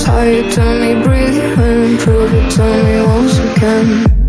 Tired tell me breathe and prove it. To me once again.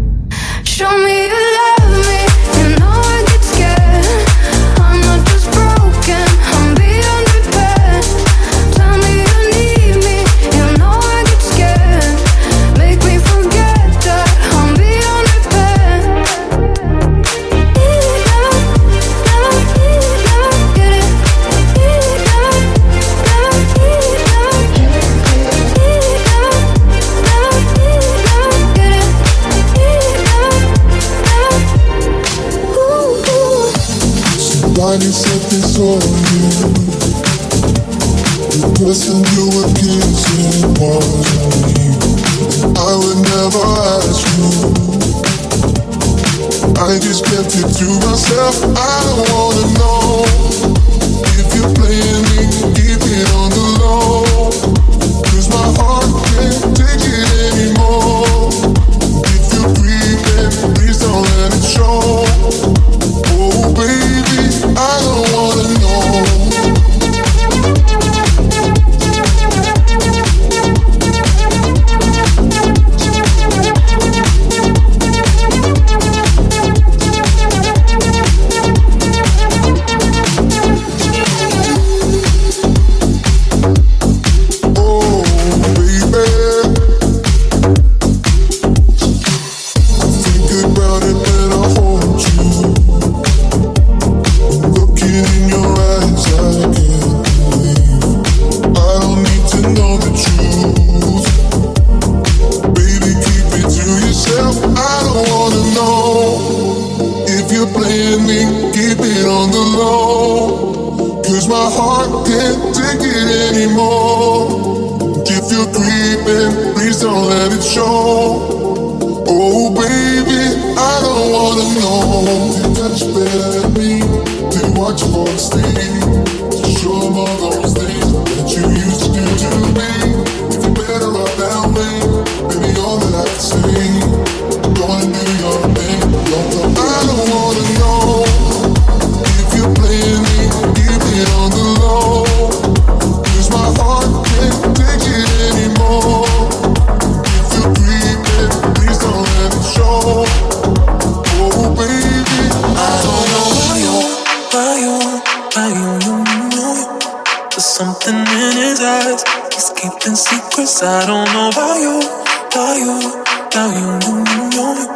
Cause I don't know about you, about you, about you, you're me.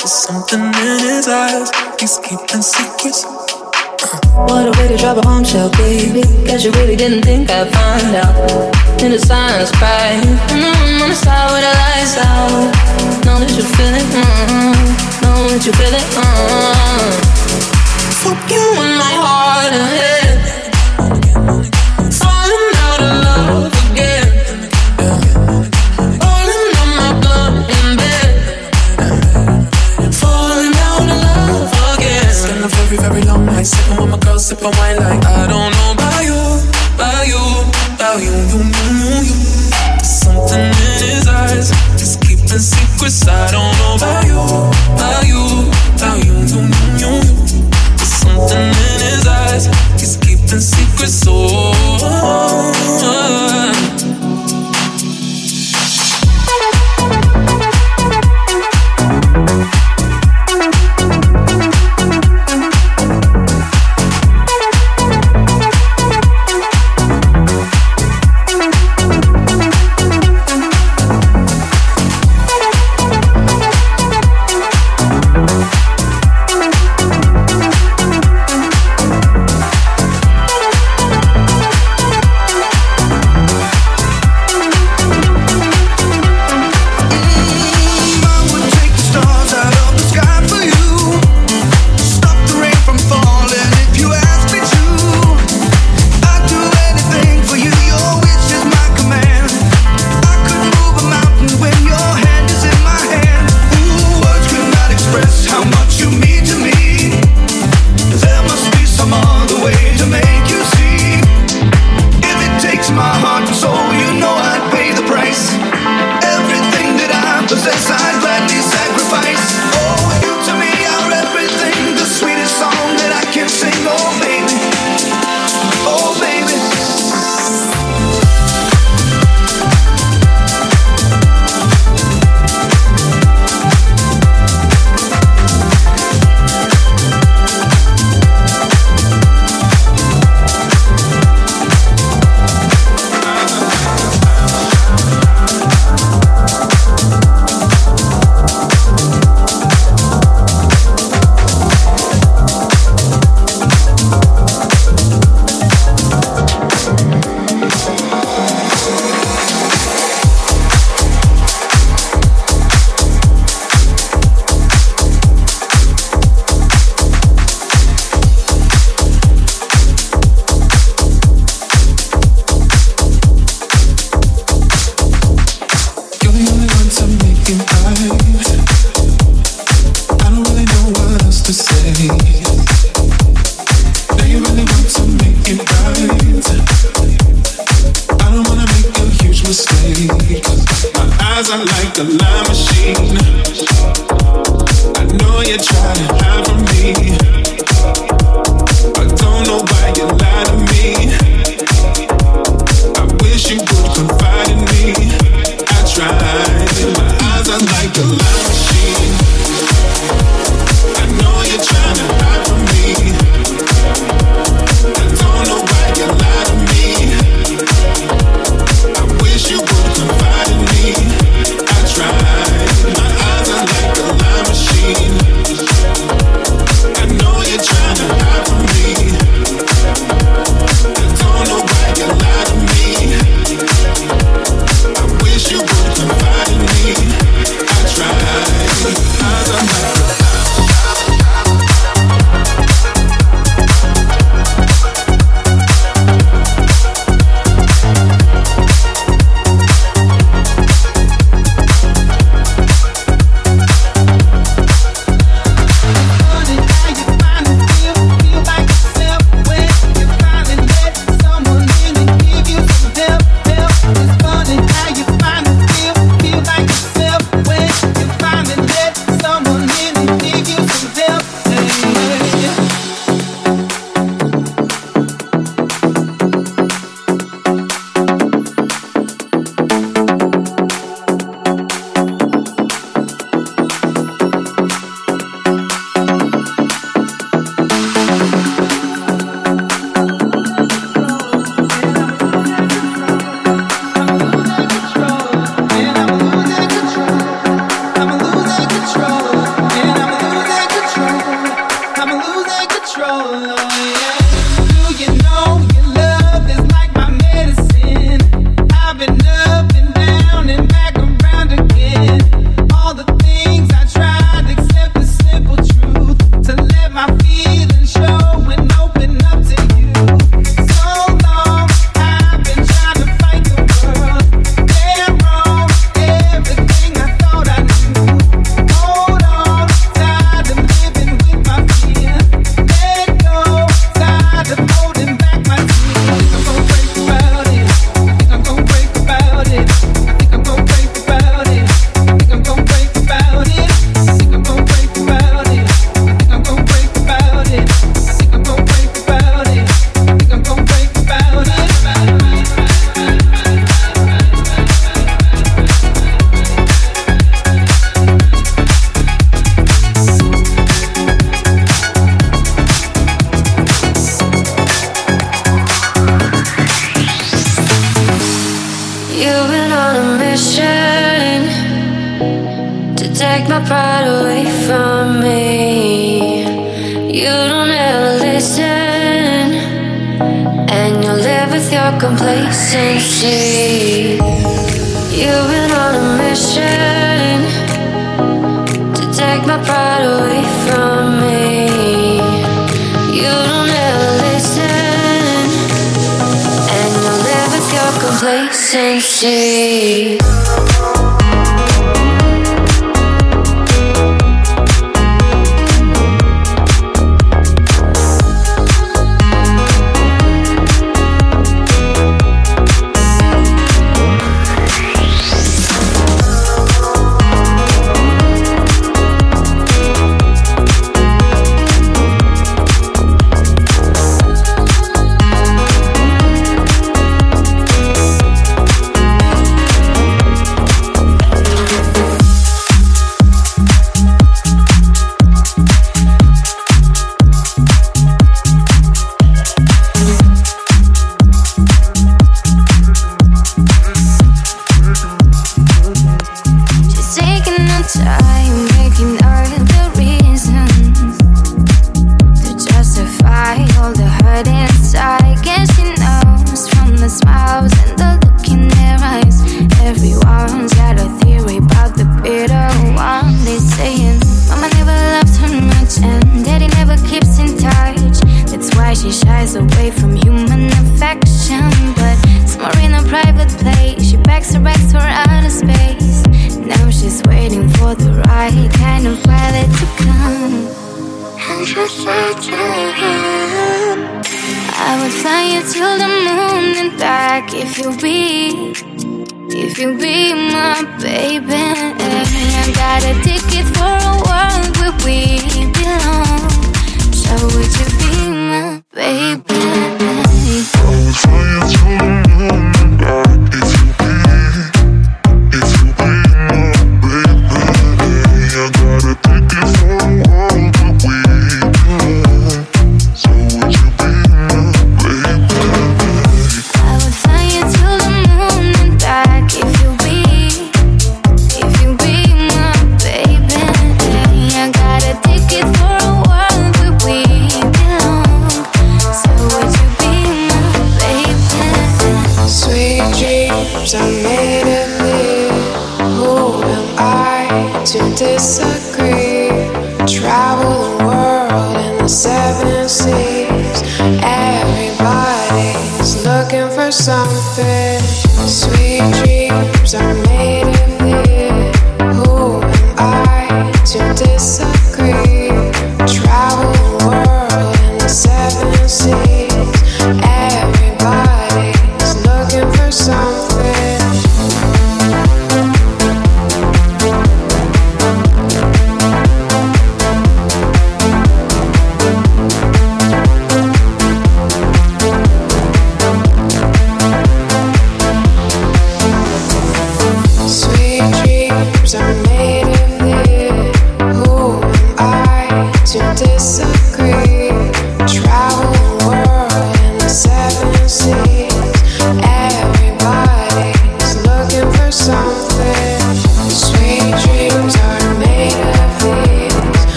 There's something in his eyes, he's keeping secrets. Uh. What a way to drop a bombshell, baby. Guess you really didn't think I'd find out. In the silence, crying. the room on the side where the lights out. Know that you feel it, mm-hmm. Know that you feel it, mm-hmm. Fuck you in my heart and head. very, very long night. Sipping with my girl, sipping wine like I don't know about you, about you, about you, you, you, you. There's something in his eyes, just keeping secrets. I don't know about you, about you, about you, you, you, you. There's something in his eyes, he's keeping secrets. oh. oh, oh.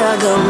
How to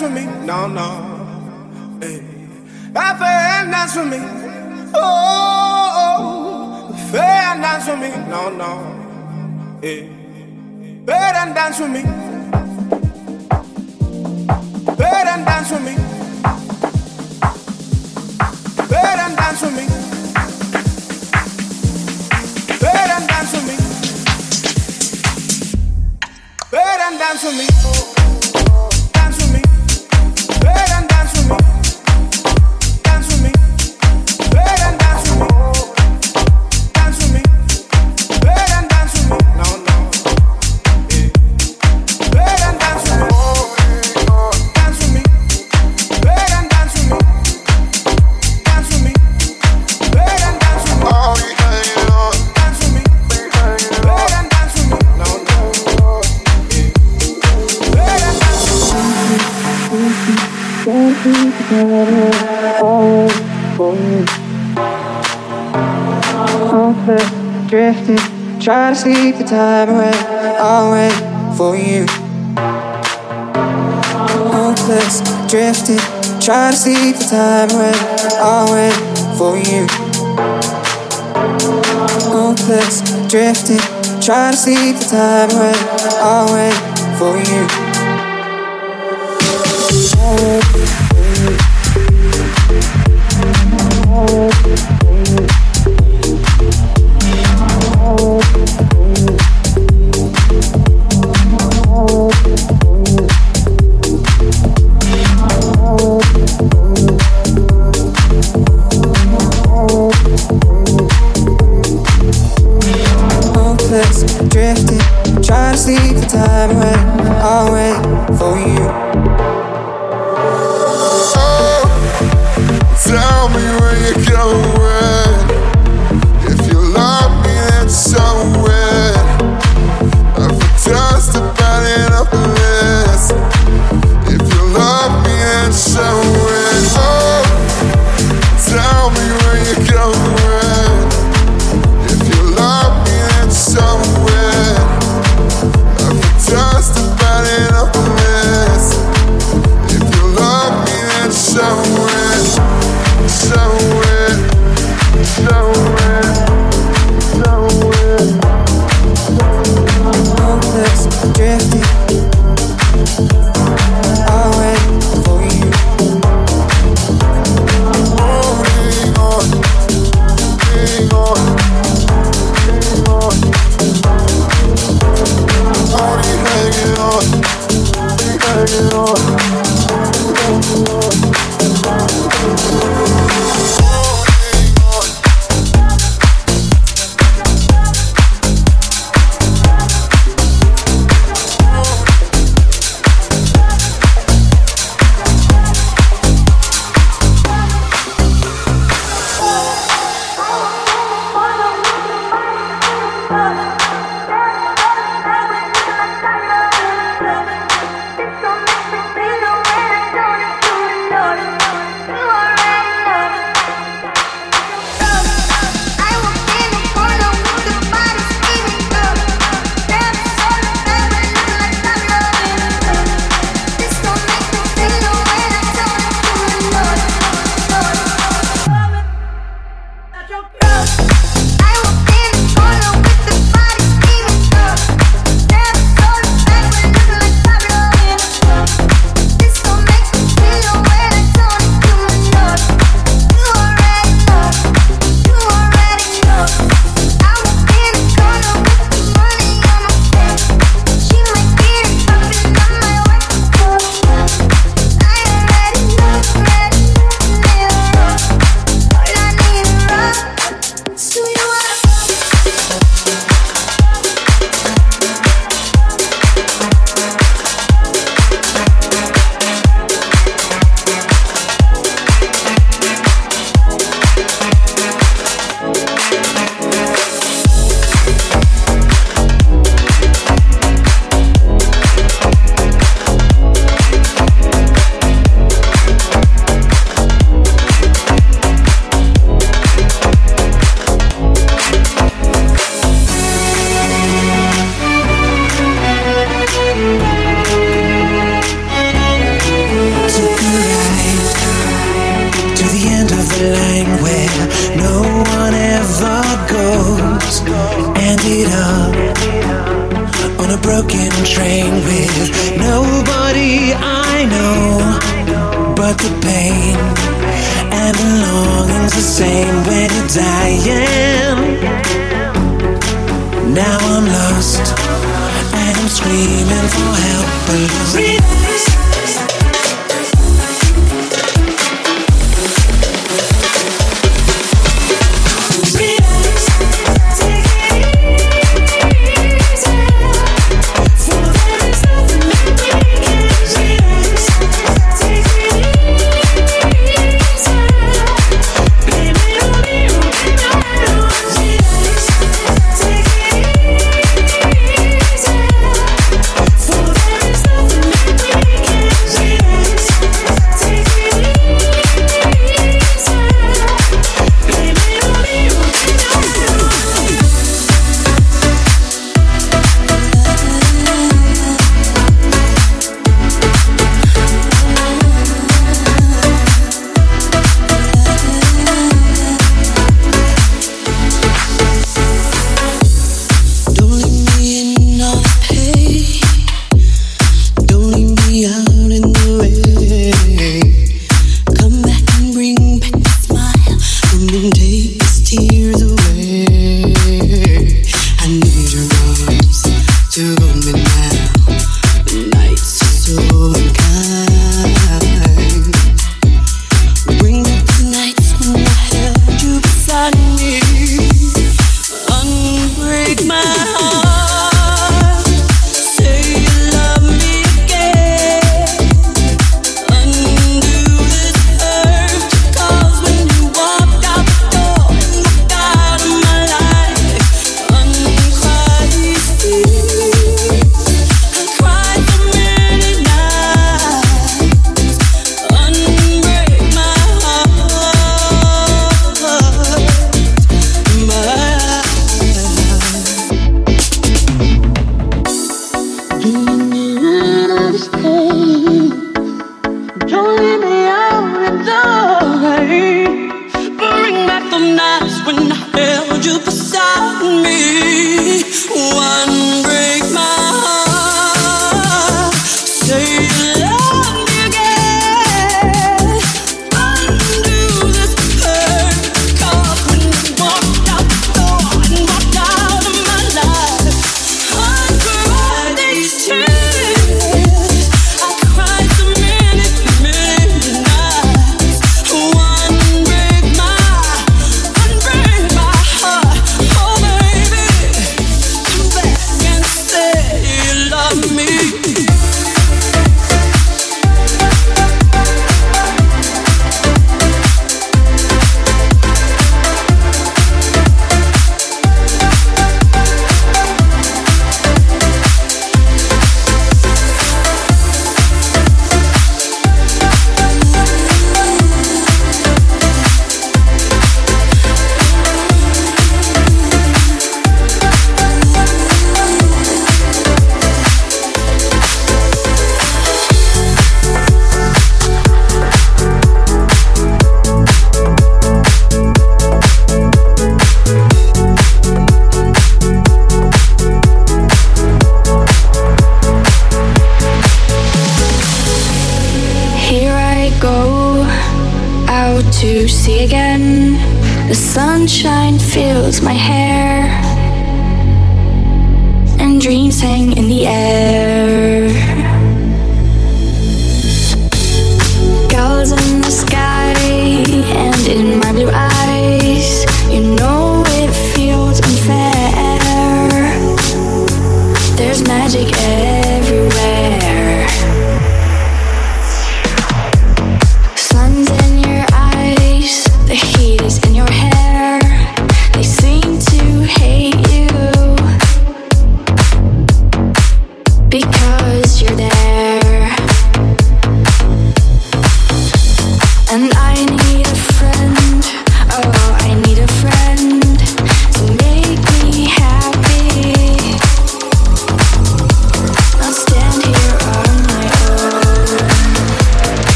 dance with me. No, no. Eh. Hey. I fair and dance with me. Oh, oh. fair and dance with me. No, no. Eh. Hey. Fair and dance with me. Fair and dance with me. Fair and dance with me. Fair and dance with me. Fair and dance with me. trying to sleep the time away. I wait for you. Hopeless, drifting, trying to sleep the time away. I wait for you. Hopeless, drifting, trying to sleep the time away. I for you. Wait for you.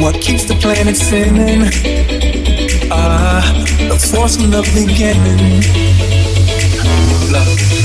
what keeps the planet spinning. Ah, the force from the beginning. Love.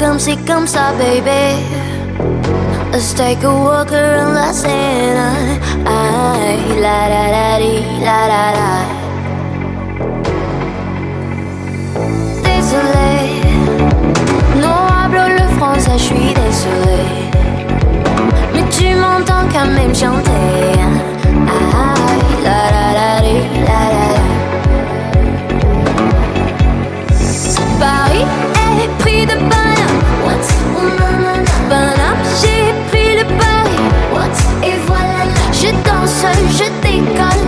comme c'est comme ça, baby. Let's take a walk around la scène. Aïe, la la la di, la la la. Désolé, non, hablo le français, je suis désolé. Mais tu m'entends quand même chanter. Aïe, la la la la la la. think I